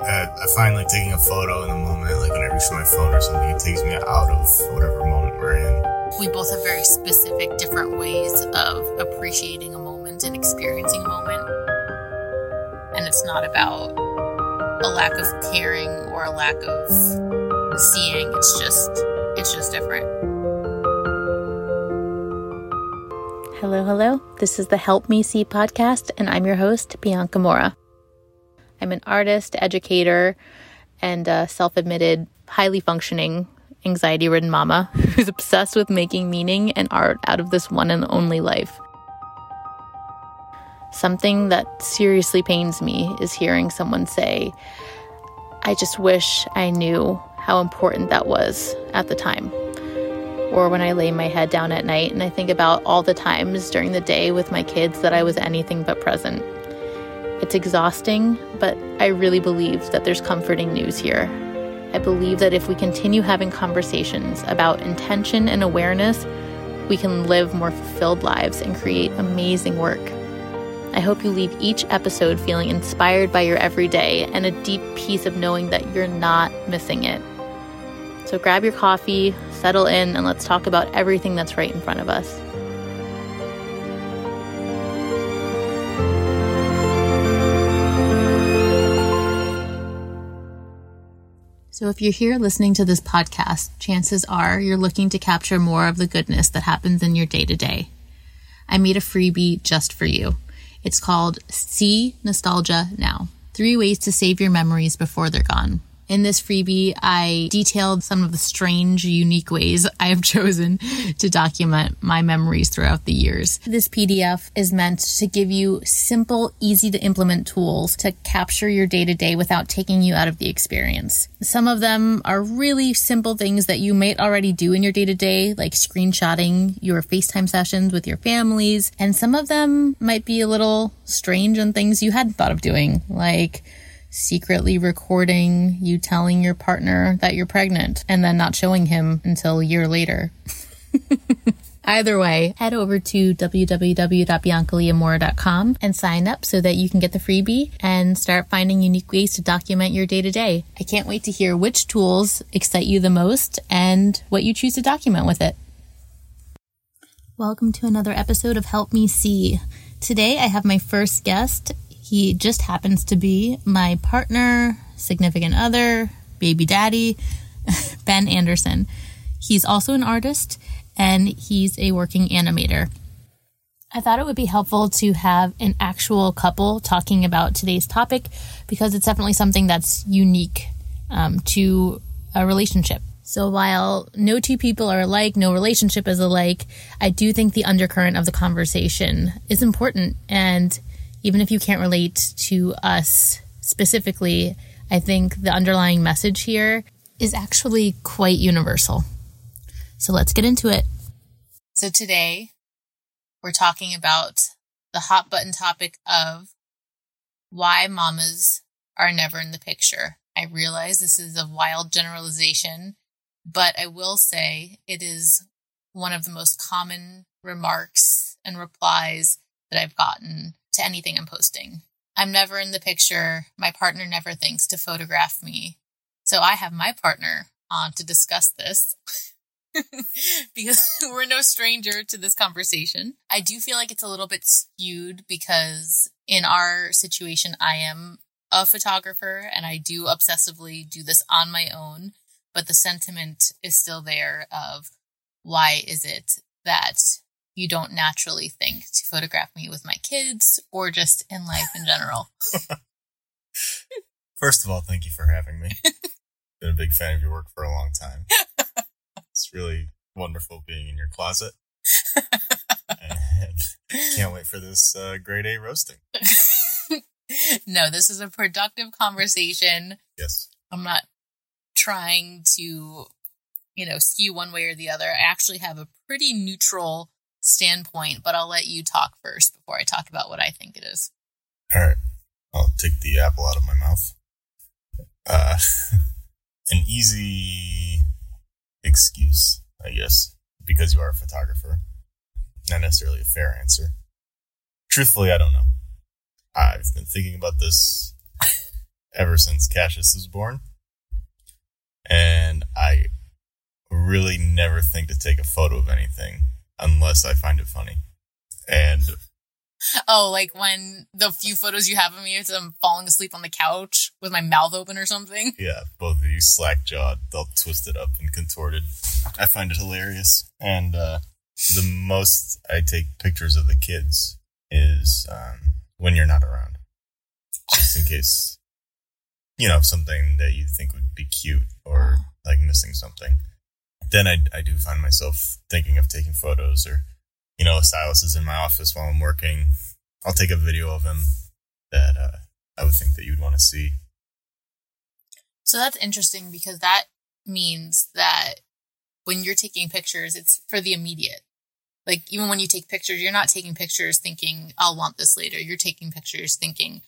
Uh, I find like taking a photo in the moment, like when I reach for my phone or something, it takes me out of whatever moment we're in. We both have very specific, different ways of appreciating a moment and experiencing a moment. And it's not about a lack of caring or a lack of seeing. It's just, it's just different. Hello, hello. This is the Help Me See podcast, and I'm your host, Bianca Morra. I'm an artist, educator, and a self admitted, highly functioning, anxiety ridden mama who's obsessed with making meaning and art out of this one and only life. Something that seriously pains me is hearing someone say, I just wish I knew how important that was at the time. Or when I lay my head down at night and I think about all the times during the day with my kids that I was anything but present. It's exhausting, but I really believe that there's comforting news here. I believe that if we continue having conversations about intention and awareness, we can live more fulfilled lives and create amazing work. I hope you leave each episode feeling inspired by your everyday and a deep peace of knowing that you're not missing it. So grab your coffee, settle in, and let's talk about everything that's right in front of us. So, if you're here listening to this podcast, chances are you're looking to capture more of the goodness that happens in your day to day. I made a freebie just for you. It's called See Nostalgia Now Three Ways to Save Your Memories Before They're Gone. In this freebie, I detailed some of the strange, unique ways I have chosen to document my memories throughout the years. This PDF is meant to give you simple, easy to implement tools to capture your day to day without taking you out of the experience. Some of them are really simple things that you might already do in your day to day, like screenshotting your FaceTime sessions with your families. And some of them might be a little strange and things you hadn't thought of doing, like secretly recording you telling your partner that you're pregnant and then not showing him until a year later. Either way, head over to www.biancaleamorra.com and sign up so that you can get the freebie and start finding unique ways to document your day to day. I can't wait to hear which tools excite you the most and what you choose to document with it. Welcome to another episode of Help Me See. Today I have my first guest, he just happens to be my partner, significant other, baby daddy, Ben Anderson. He's also an artist and he's a working animator. I thought it would be helpful to have an actual couple talking about today's topic because it's definitely something that's unique um, to a relationship. So while no two people are alike, no relationship is alike, I do think the undercurrent of the conversation is important and even if you can't relate to us specifically, I think the underlying message here is actually quite universal. So let's get into it. So today we're talking about the hot button topic of why mamas are never in the picture. I realize this is a wild generalization, but I will say it is one of the most common remarks and replies that I've gotten to anything I'm posting. I'm never in the picture. My partner never thinks to photograph me. So I have my partner on to discuss this because we're no stranger to this conversation. I do feel like it's a little bit skewed because in our situation, I am a photographer and I do obsessively do this on my own, but the sentiment is still there of why is it that you don't naturally think to photograph me with my kids or just in life in general. First of all, thank you for having me. Been a big fan of your work for a long time. it's really wonderful being in your closet. and can't wait for this uh, grade A roasting. no, this is a productive conversation. Yes. I'm not trying to, you know, skew one way or the other. I actually have a pretty neutral standpoint, but I'll let you talk first before I talk about what I think it is. All right. I'll take the apple out of my mouth. Uh, an easy excuse, I guess, because you are a photographer. Not necessarily a fair answer. Truthfully, I don't know. I've been thinking about this ever since Cassius was born. And I really never think to take a photo of anything unless I find it funny. And Oh, like when the few photos you have of me it's I'm falling asleep on the couch with my mouth open or something. yeah, both of you slack jawed, all twisted up and contorted. I find it hilarious. And uh, the most I take pictures of the kids is um, when you're not around, just in case, you know, something that you think would be cute or like missing something. Then I, I do find myself thinking of taking photos or, you know, Silas is in my office while I'm working. I'll take a video of him that uh, I would think that you'd want to see. So that's interesting because that means that when you're taking pictures, it's for the immediate. Like even when you take pictures, you're not taking pictures thinking, I'll want this later. You're taking pictures thinking,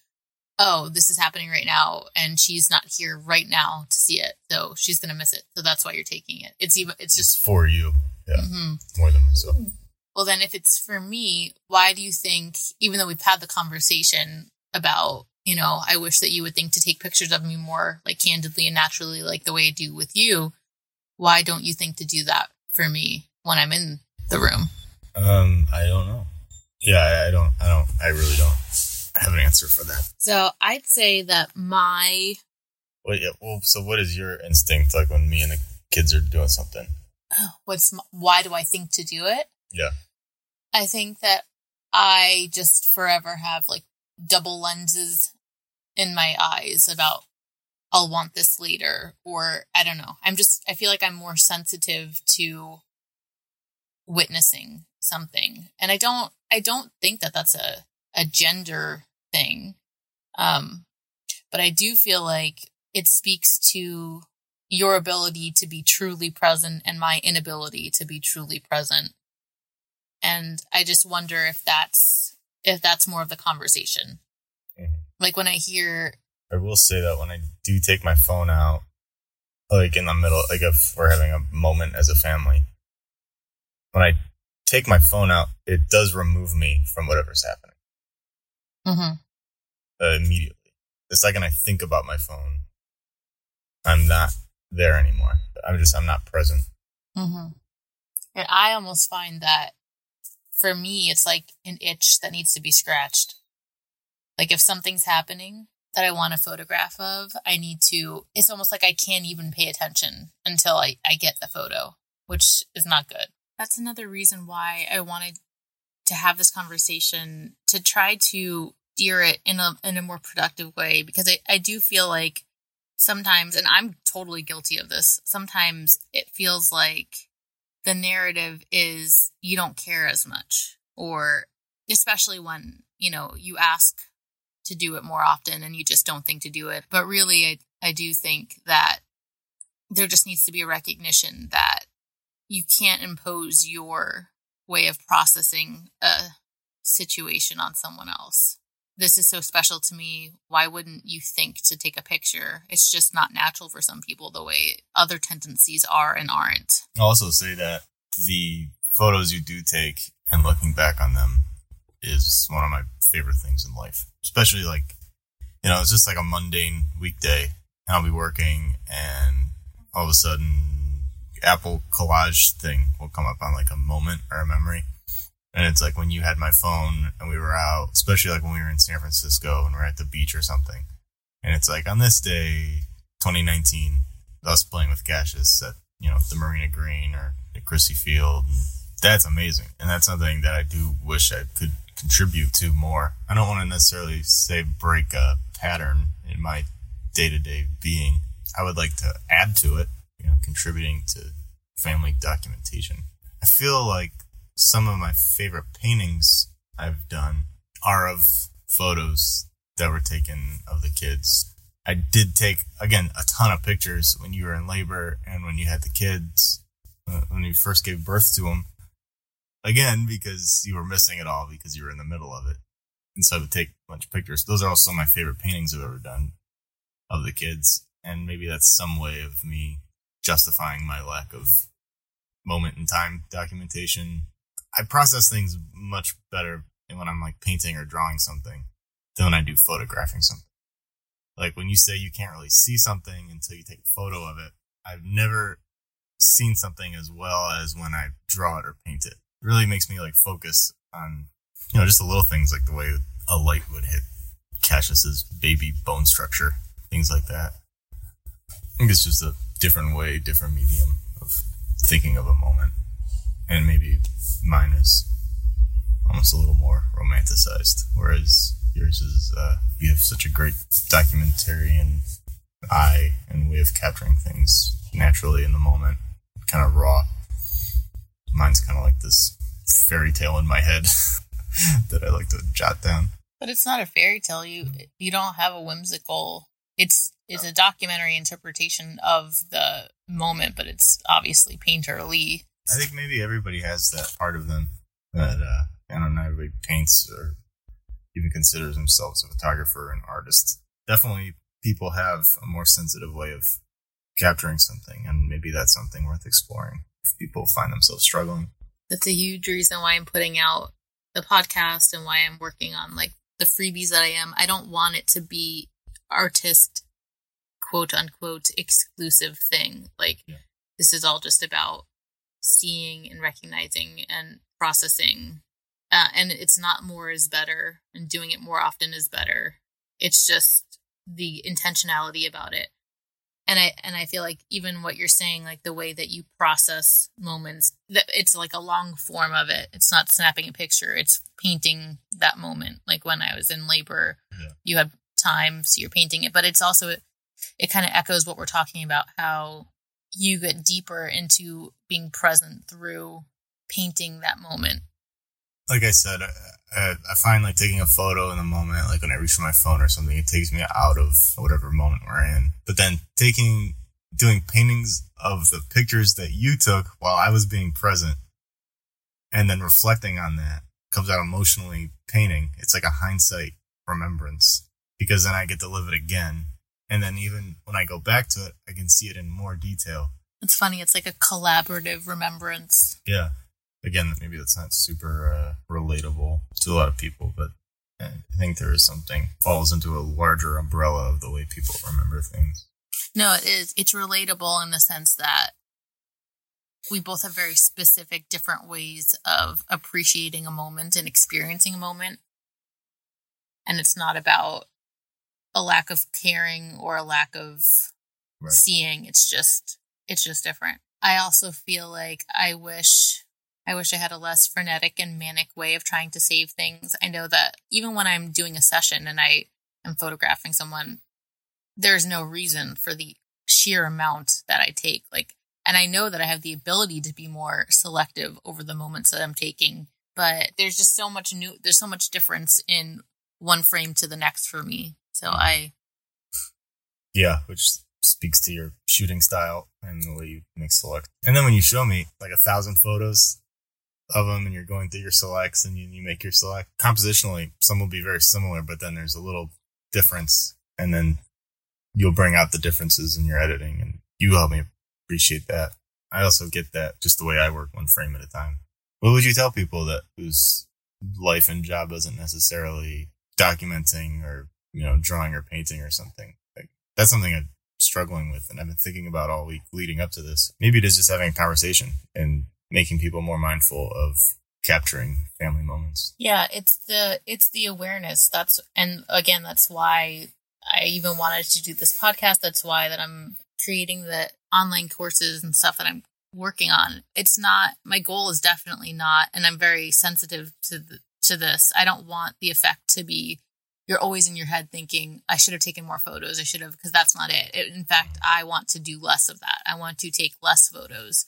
oh, this is happening right now and she's not here right now to see it. So she's going to miss it. So that's why you're taking it. It's even, it's just, for you. Yeah, Mhm. more than myself. well, then if it's for me, why do you think, even though we've had the conversation about, you know, I wish that you would think to take pictures of me more like candidly and naturally, like the way I do with you, why don't you think to do that for me when I'm in the room? Um, I don't know. Yeah, I, I don't. I don't. I really don't have an answer for that. So I'd say that my Well, yeah. Well, so what is your instinct like when me and the kids are doing something? Oh, what's m- why do I think to do it? Yeah. I think that I just forever have like double lenses in my eyes about I'll want this later or I don't know. I'm just I feel like I'm more sensitive to witnessing something. And I don't I don't think that that's a a gender thing. Um but I do feel like it speaks to your ability to be truly present and my inability to be truly present. And I just wonder if that's if that's more of the conversation. Mhm. Like when I hear I will say that when I do take my phone out, like in the middle, like if we're having a moment as a family, when I take my phone out, it does remove me from whatever's happening Mhm. uh, immediately. The second I think about my phone, I'm not there anymore. I'm just, I'm not present. Mm-hmm. And I almost find that for me, it's like an itch that needs to be scratched. Like if something's happening that I want a photograph of, I need to, it's almost like I can't even pay attention until I, I get the photo, which is not good. That's another reason why I wanted to have this conversation to try to steer it in a in a more productive way because I, I do feel like sometimes and I'm totally guilty of this. Sometimes it feels like the narrative is you don't care as much or especially when, you know, you ask to do it more often and you just don't think to do it. But really I I do think that there just needs to be a recognition that you can't impose your way of processing a situation on someone else. This is so special to me. Why wouldn't you think to take a picture? It's just not natural for some people the way other tendencies are and aren't. I'll also say that the photos you do take and looking back on them is one of my favorite things in life. Especially like, you know, it's just like a mundane weekday and I'll be working and all of a sudden Apple collage thing will come up on like a moment or a memory. And it's like when you had my phone and we were out, especially like when we were in San Francisco and we're at the beach or something. And it's like on this day, 2019, us playing with Cassius at, you know, the Marina Green or at Crissy Field. That's amazing. And that's something that I do wish I could contribute to more. I don't want to necessarily say break a pattern in my day to day being. I would like to add to it, you know, contributing to family documentation. I feel like some of my favorite paintings I've done are of photos that were taken of the kids. I did take, again, a ton of pictures when you were in labor and when you had the kids, uh, when you first gave birth to them. Again, because you were missing it all because you were in the middle of it. And so I would take a bunch of pictures. Those are also my favorite paintings I've ever done of the kids. And maybe that's some way of me justifying my lack of moment in time documentation. I process things much better when I'm like painting or drawing something than when I do photographing something. Like when you say you can't really see something until you take a photo of it, I've never seen something as well as when I draw it or paint it. It really makes me like focus on, you know, just the little things like the way a light would hit Cassius's baby bone structure, things like that. I think it's just a different way, different medium of thinking of a moment. And maybe mine is almost a little more romanticized, whereas yours is, uh, you have such a great documentary and eye and way of capturing things naturally in the moment, kind of raw. Mine's kind of like this fairy tale in my head that I like to jot down. But it's not a fairy tale. You you don't have a whimsical. It's it's a documentary interpretation of the moment, but it's obviously painterly. I think maybe everybody has that part of them that uh, I don't know. Everybody paints or even considers themselves a photographer and artist. Definitely, people have a more sensitive way of capturing something, and maybe that's something worth exploring if people find themselves struggling. That's a huge reason why I'm putting out the podcast and why I'm working on like the freebies that I am. I don't want it to be artist quote unquote exclusive thing. Like yeah. this is all just about seeing and recognizing and processing. Uh, and it's not more is better and doing it more often is better. It's just the intentionality about it and i and i feel like even what you're saying like the way that you process moments that it's like a long form of it it's not snapping a picture it's painting that moment like when i was in labor yeah. you have time so you're painting it but it's also it kind of echoes what we're talking about how you get deeper into being present through painting that moment like i said I, I find like taking a photo in the moment, like when I reach for my phone or something, it takes me out of whatever moment we're in. But then taking, doing paintings of the pictures that you took while I was being present and then reflecting on that comes out emotionally painting. It's like a hindsight remembrance because then I get to live it again. And then even when I go back to it, I can see it in more detail. It's funny. It's like a collaborative remembrance. Yeah again, maybe that's not super uh, relatable to a lot of people, but I think there is something falls into a larger umbrella of the way people remember things. No, it is. It's relatable in the sense that we both have very specific, different ways of appreciating a moment and experiencing a moment. And it's not about a lack of caring or a lack of right. seeing. It's just, it's just different. I also feel like I wish I wish I had a less frenetic and manic way of trying to save things. I know that even when I'm doing a session and I am photographing someone, there's no reason for the sheer amount that I take. Like, and I know that I have the ability to be more selective over the moments that I'm taking, but there's just so much new, there's so much difference in one frame to the next for me. So I. Yeah, which speaks to your shooting style and the way you make select. And then when you show me like a thousand photos, of them and you're going through your selects and you, you make your select compositionally some will be very similar but then there's a little difference and then you'll bring out the differences in your editing and you help me appreciate that i also get that just the way i work one frame at a time what would you tell people that whose life and job isn't necessarily documenting or you know drawing or painting or something like that's something i'm struggling with and i've been thinking about all week leading up to this maybe it is just having a conversation and making people more mindful of capturing family moments. Yeah, it's the it's the awareness. That's and again, that's why I even wanted to do this podcast. That's why that I'm creating the online courses and stuff that I'm working on. It's not my goal is definitely not and I'm very sensitive to the, to this. I don't want the effect to be you're always in your head thinking I should have taken more photos. I should have because that's not it. it. In fact, I want to do less of that. I want to take less photos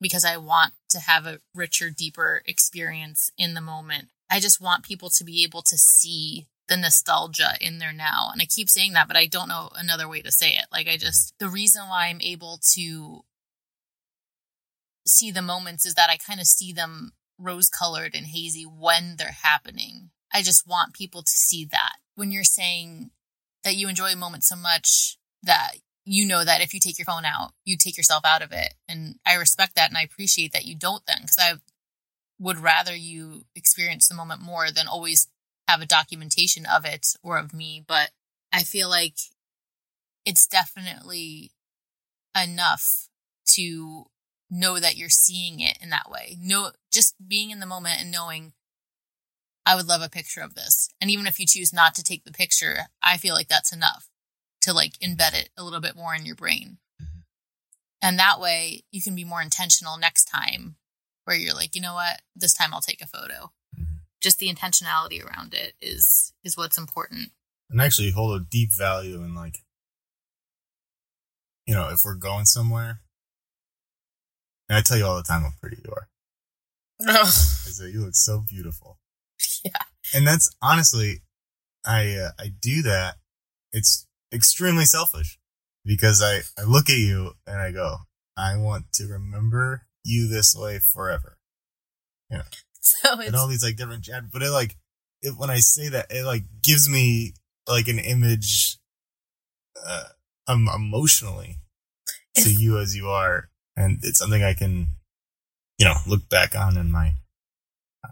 because I want to have a richer, deeper experience in the moment. I just want people to be able to see the nostalgia in there now. And I keep saying that, but I don't know another way to say it. Like, I just, the reason why I'm able to see the moments is that I kind of see them rose colored and hazy when they're happening. I just want people to see that. When you're saying that you enjoy a moment so much that you know that if you take your phone out, you take yourself out of it. And I respect that and I appreciate that you don't then because I would rather you experience the moment more than always have a documentation of it or of me. But I feel like it's definitely enough to know that you're seeing it in that way. No, just being in the moment and knowing I would love a picture of this. And even if you choose not to take the picture, I feel like that's enough to like embed it a little bit more in your brain. Mm-hmm. And that way you can be more intentional next time where you're like, you know what, this time I'll take a photo. Mm-hmm. Just the intentionality around it is is what's important. And actually hold a deep value in like you know, if we're going somewhere, and I tell you all the time how pretty you are. I say you look so beautiful. Yeah. And that's honestly, I uh, I do that. It's extremely selfish because I I look at you and I go, I want to remember you this way forever. Yeah. So it's and all these like different chat, but it like it, when I say that, it like gives me like an image, uh, um, emotionally to you as you are, and it's something I can, you know, look back on in my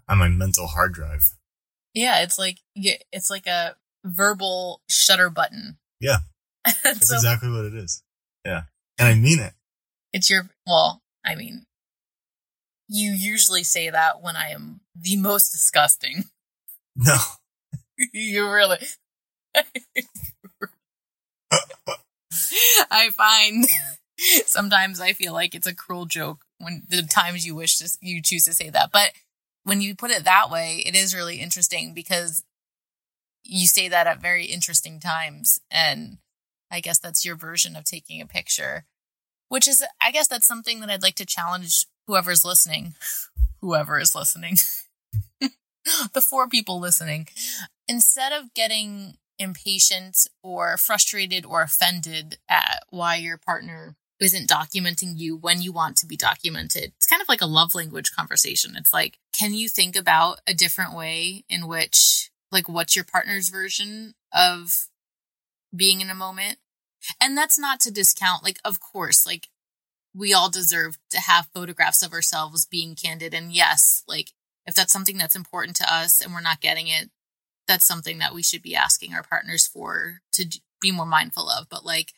on my mental hard drive. Yeah, it's like it's like a verbal shutter button. Yeah, that's so, exactly what it is. Yeah, and I mean it. It's your well, I mean, you usually say that when I am the most disgusting. No, you really. I find sometimes I feel like it's a cruel joke when the times you wish to you choose to say that. But when you put it that way, it is really interesting because you say that at very interesting times. And I guess that's your version of taking a picture, which is, I guess that's something that I'd like to challenge whoever's listening, whoever is listening, the four people listening. Instead of getting impatient or frustrated or offended at why your partner isn't documenting you when you want to be documented. It's kind of like a love language conversation. It's like, can you think about a different way in which, like, what's your partner's version of being in a moment? And that's not to discount, like, of course, like, we all deserve to have photographs of ourselves being candid. And yes, like, if that's something that's important to us and we're not getting it, that's something that we should be asking our partners for to be more mindful of. But like,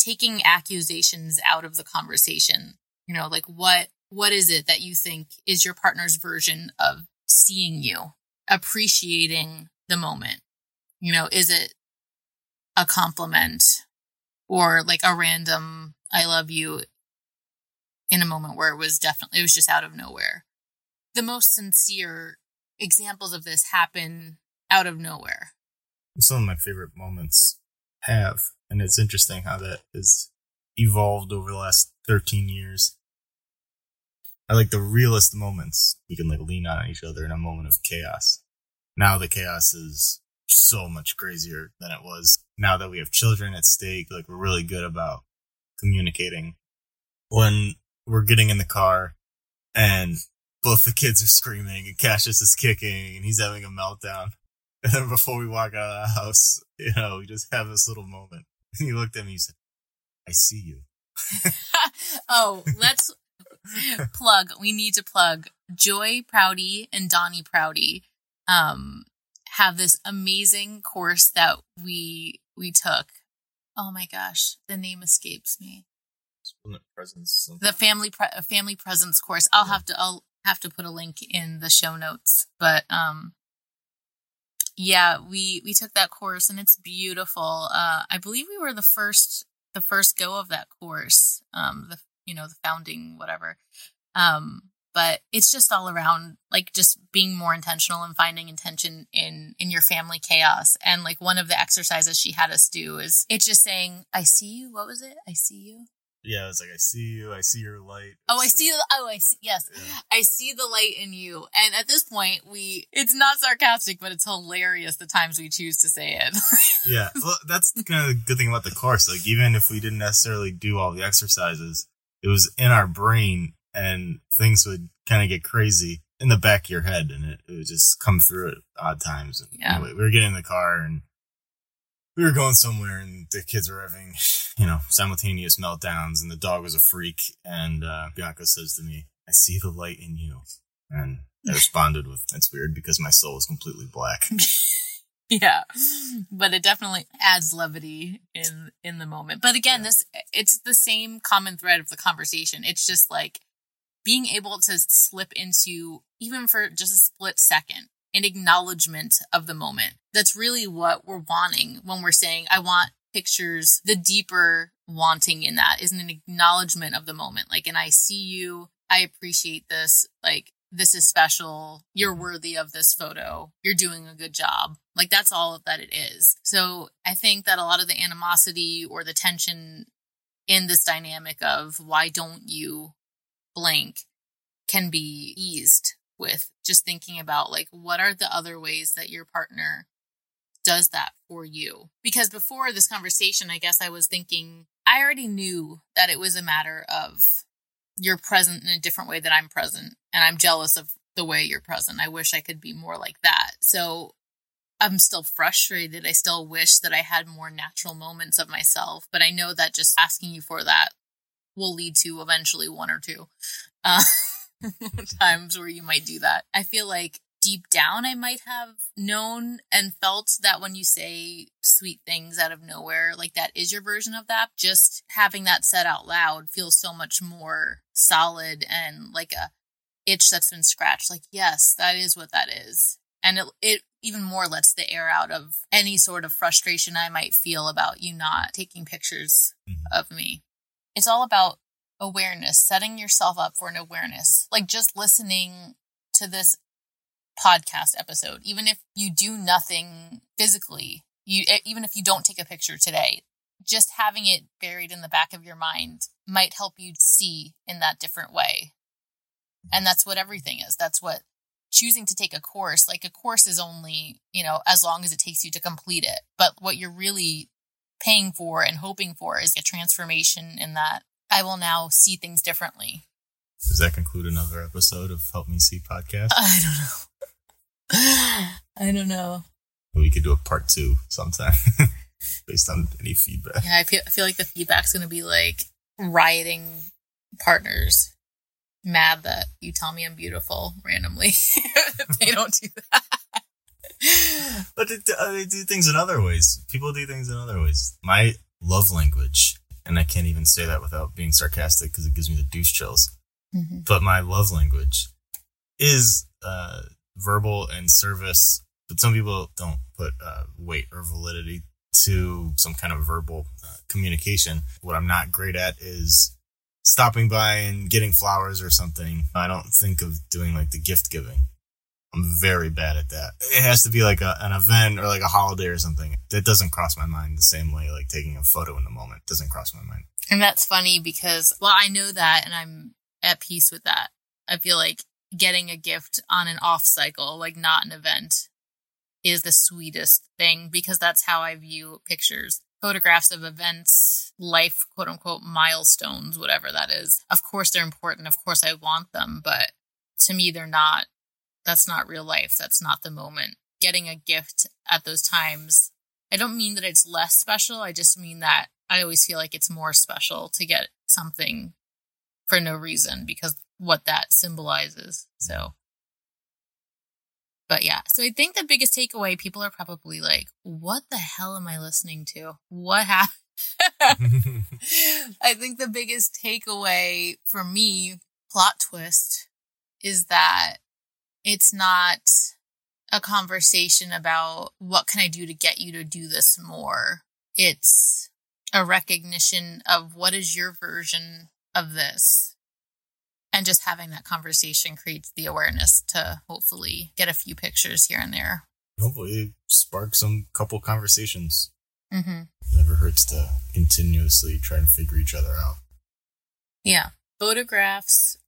taking accusations out of the conversation. You know, like what what is it that you think is your partner's version of seeing you, appreciating the moment? You know, is it a compliment or like a random I love you in a moment where it was definitely it was just out of nowhere. The most sincere examples of this happen out of nowhere. Some of my favorite moments have and it's interesting how that has evolved over the last 13 years. I like the realest moments. We can like lean on each other in a moment of chaos. Now the chaos is so much crazier than it was. Now that we have children at stake, like we're really good about communicating. When we're getting in the car and both the kids are screaming and Cassius is kicking and he's having a meltdown. And then before we walk out of the house, you know, we just have this little moment. he looked at me and said, I see you. oh, let's plug. We need to plug Joy Prouty and Donny Prouty. Um, have this amazing course that we we took. Oh my gosh, the name escapes me. Presence. The family pre- family presence course. I'll yeah. have to I'll have to put a link in the show notes. But um, yeah, we we took that course and it's beautiful. Uh, I believe we were the first the first go of that course. Um, the you know the founding whatever. Um, but it's just all around like just being more intentional and finding intention in in your family chaos and like one of the exercises she had us do is it's just saying i see you what was it i see you yeah, it's like I see you, I see your light. Oh, I see. Oh, I see. Yes, yeah. I see the light in you. And at this point, we it's not sarcastic, but it's hilarious the times we choose to say it. yeah, well, that's kind of the good thing about the course. Like, even if we didn't necessarily do all the exercises, it was in our brain, and things would kind of get crazy in the back of your head, and it, it would just come through at odd times. yeah, anyway, we were getting in the car and we were going somewhere and the kids were having, you know, simultaneous meltdowns and the dog was a freak. And uh, Bianca says to me, I see the light in you. And I responded with, that's weird because my soul is completely black. yeah but it definitely adds levity in in the moment but again Yeah. this it's the same common thread of the conversation it's just like being able to slip into even for just a split second an acknowledgement of the moment that's really what we're wanting when we're saying i want pictures the deeper wanting in that is an acknowledgement of the moment. Like and i see you. I appreciate this. Like this is special. You're worthy of this photo. You're doing a good job. Like that's all that it is. So i think that a lot of the animosity or the tension in this dynamic of why don't you blank? can be eased with just thinking about like what are the other ways that your partner does that for you? Because before this conversation i guess i was thinking i already knew that it was a matter of you're present in a different way that i'm present and i'm jealous of the way you're present. I wish i could be more like that. So i'm still frustrated. I still wish that i had more natural moments of myself but i know that just asking you for that will lead to eventually one or two uh, times where you might do that. I feel like deep down, I might have known and felt that when you say sweet things out of nowhere, like that is your version of that. Just having that said out loud feels so much more solid and like a itch that's been scratched. Like, yes, that is what that is. And it, it even more lets the air out of any sort of frustration I might feel about you not taking pictures Mhm. of me. It's all about awareness, setting yourself up for an awareness. Like just listening to this podcast episode, even if you do nothing physically, you even if you don't take a picture today, just having it buried in the back of your mind might help you see in that different way. And that's what everything is. That's what choosing to take a course, like a course is only, you know, as long as it takes you to complete it. But what you're really paying for and hoping for is a transformation in that I will now see things differently. Does that conclude another episode of Help Me See podcast? I don't know. I don't know. we could do a part two sometime based on any feedback. Yeah, I feel I feel like the feedback's gonna be like rioting partners mad that you tell me I'm beautiful randomly. they don't do that. But it, uh, they do things in other ways. People do things in other ways. My love language, and I can't even say that without being sarcastic because it gives me the douche chills. Mhm. But my love language is uh, verbal and service. But some people don't put uh, weight or validity to some kind of verbal uh, communication. What I'm not great at is stopping by and getting flowers or something. I don't think of doing like the gift giving. I'm very bad at that. It has to be like a, an event or like a holiday or something. That doesn't cross my mind the same way like taking a photo in the moment doesn't cross my mind. And that's funny because, well, I know that and I'm at peace with that. I feel like getting a gift on an off cycle, like not an event, is the sweetest thing because that's how I view pictures. Photographs of events, life, quote unquote, milestones, whatever that is. Of course, they're important. Of course, I want them, but to me, they're not. That's not real life. That's not the moment. Getting a gift at those times, I don't mean that it's less special. I just mean that I always feel like it's more special to get something for no reason because what that symbolizes. So, but yeah, so I think the biggest takeaway people are probably like, what the hell am I listening to? What happened? I think the biggest takeaway for me, plot twist, is that it's not a conversation about what can I do to get you to do this more. It's a recognition of what is your version of this. And just having that conversation creates the awareness to hopefully get a few pictures here and there. Hopefully spark some couple conversations. Mm-hmm. Never hurts to continuously try and figure each other out. Yeah. Photographs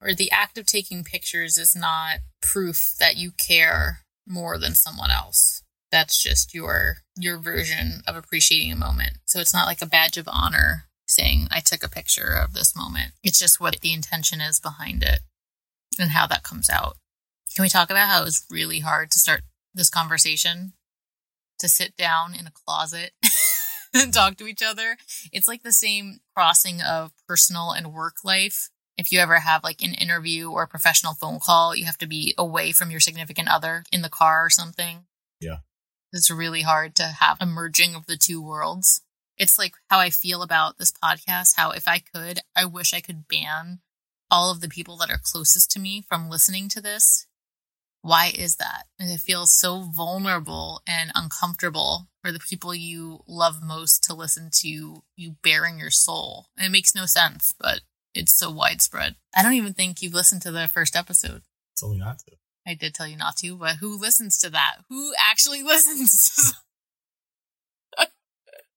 or the act of taking pictures is not proof that you care more than someone else. That's just your your version of appreciating a moment. So it's not like a badge of honor saying I took a picture of this moment. It's just what the intention is behind it and how that comes out. Can we talk about how it was really hard to start this conversation? To sit down in a closet and talk to each other. It's like the same crossing of personal and work life. If you ever have like an interview or a professional phone call, you have to be away from your significant other in the car or something. Yeah. It's really hard to have a merging of the two worlds. It's like how I feel about this podcast, how if I could, I wish I could ban all of the people that are closest to me from listening to this. Why is that? And it feels so vulnerable and uncomfortable for the people you love most to listen to you bearing your soul. And it makes no sense, but it's so widespread. I don't even think you've listened to the first episode. Told me not to. I did tell you not to, but who listens to that? Who actually listens?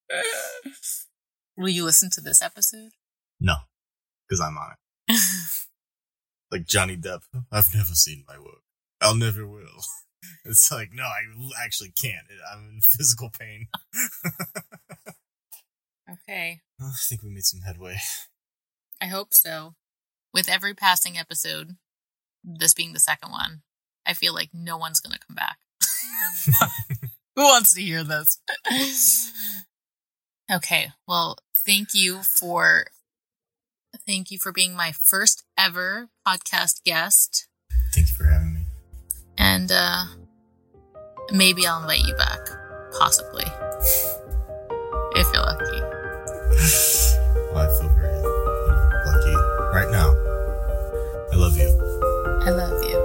Will you listen to this episode? No, because I'm on it. like Johnny Depp, I've never seen my work. I'll never will. It's like, no, I actually can't. I'm in physical pain. okay. Oh, I think we made some headway. I hope so. With every passing episode, this being the second one, I feel like no one's going to come back. Who wants to hear this? Okay. Well, thank you for thank you for being my first ever podcast guest. Thank you for having me. And uh maybe I'll invite you back. Possibly. if you're lucky. Well, I feel very lucky right now. I love you. I love you.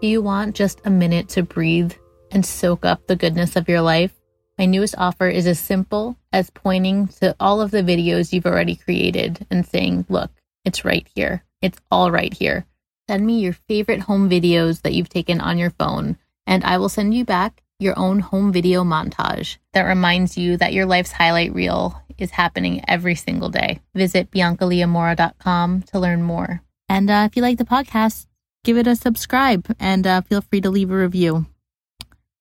Do you want just a minute to breathe and soak up the goodness of your life? My newest offer is as simple as pointing to all of the videos you've already created and saying, look, it's right here. It's all right here. Send me your favorite home videos that you've taken on your phone, and I will send you back your own home video montage that reminds you that your life's highlight reel is happening every single day. Visit biancaleamorra.com to learn more. And uh, if you like the podcast, give it a subscribe and uh, feel free to leave a review.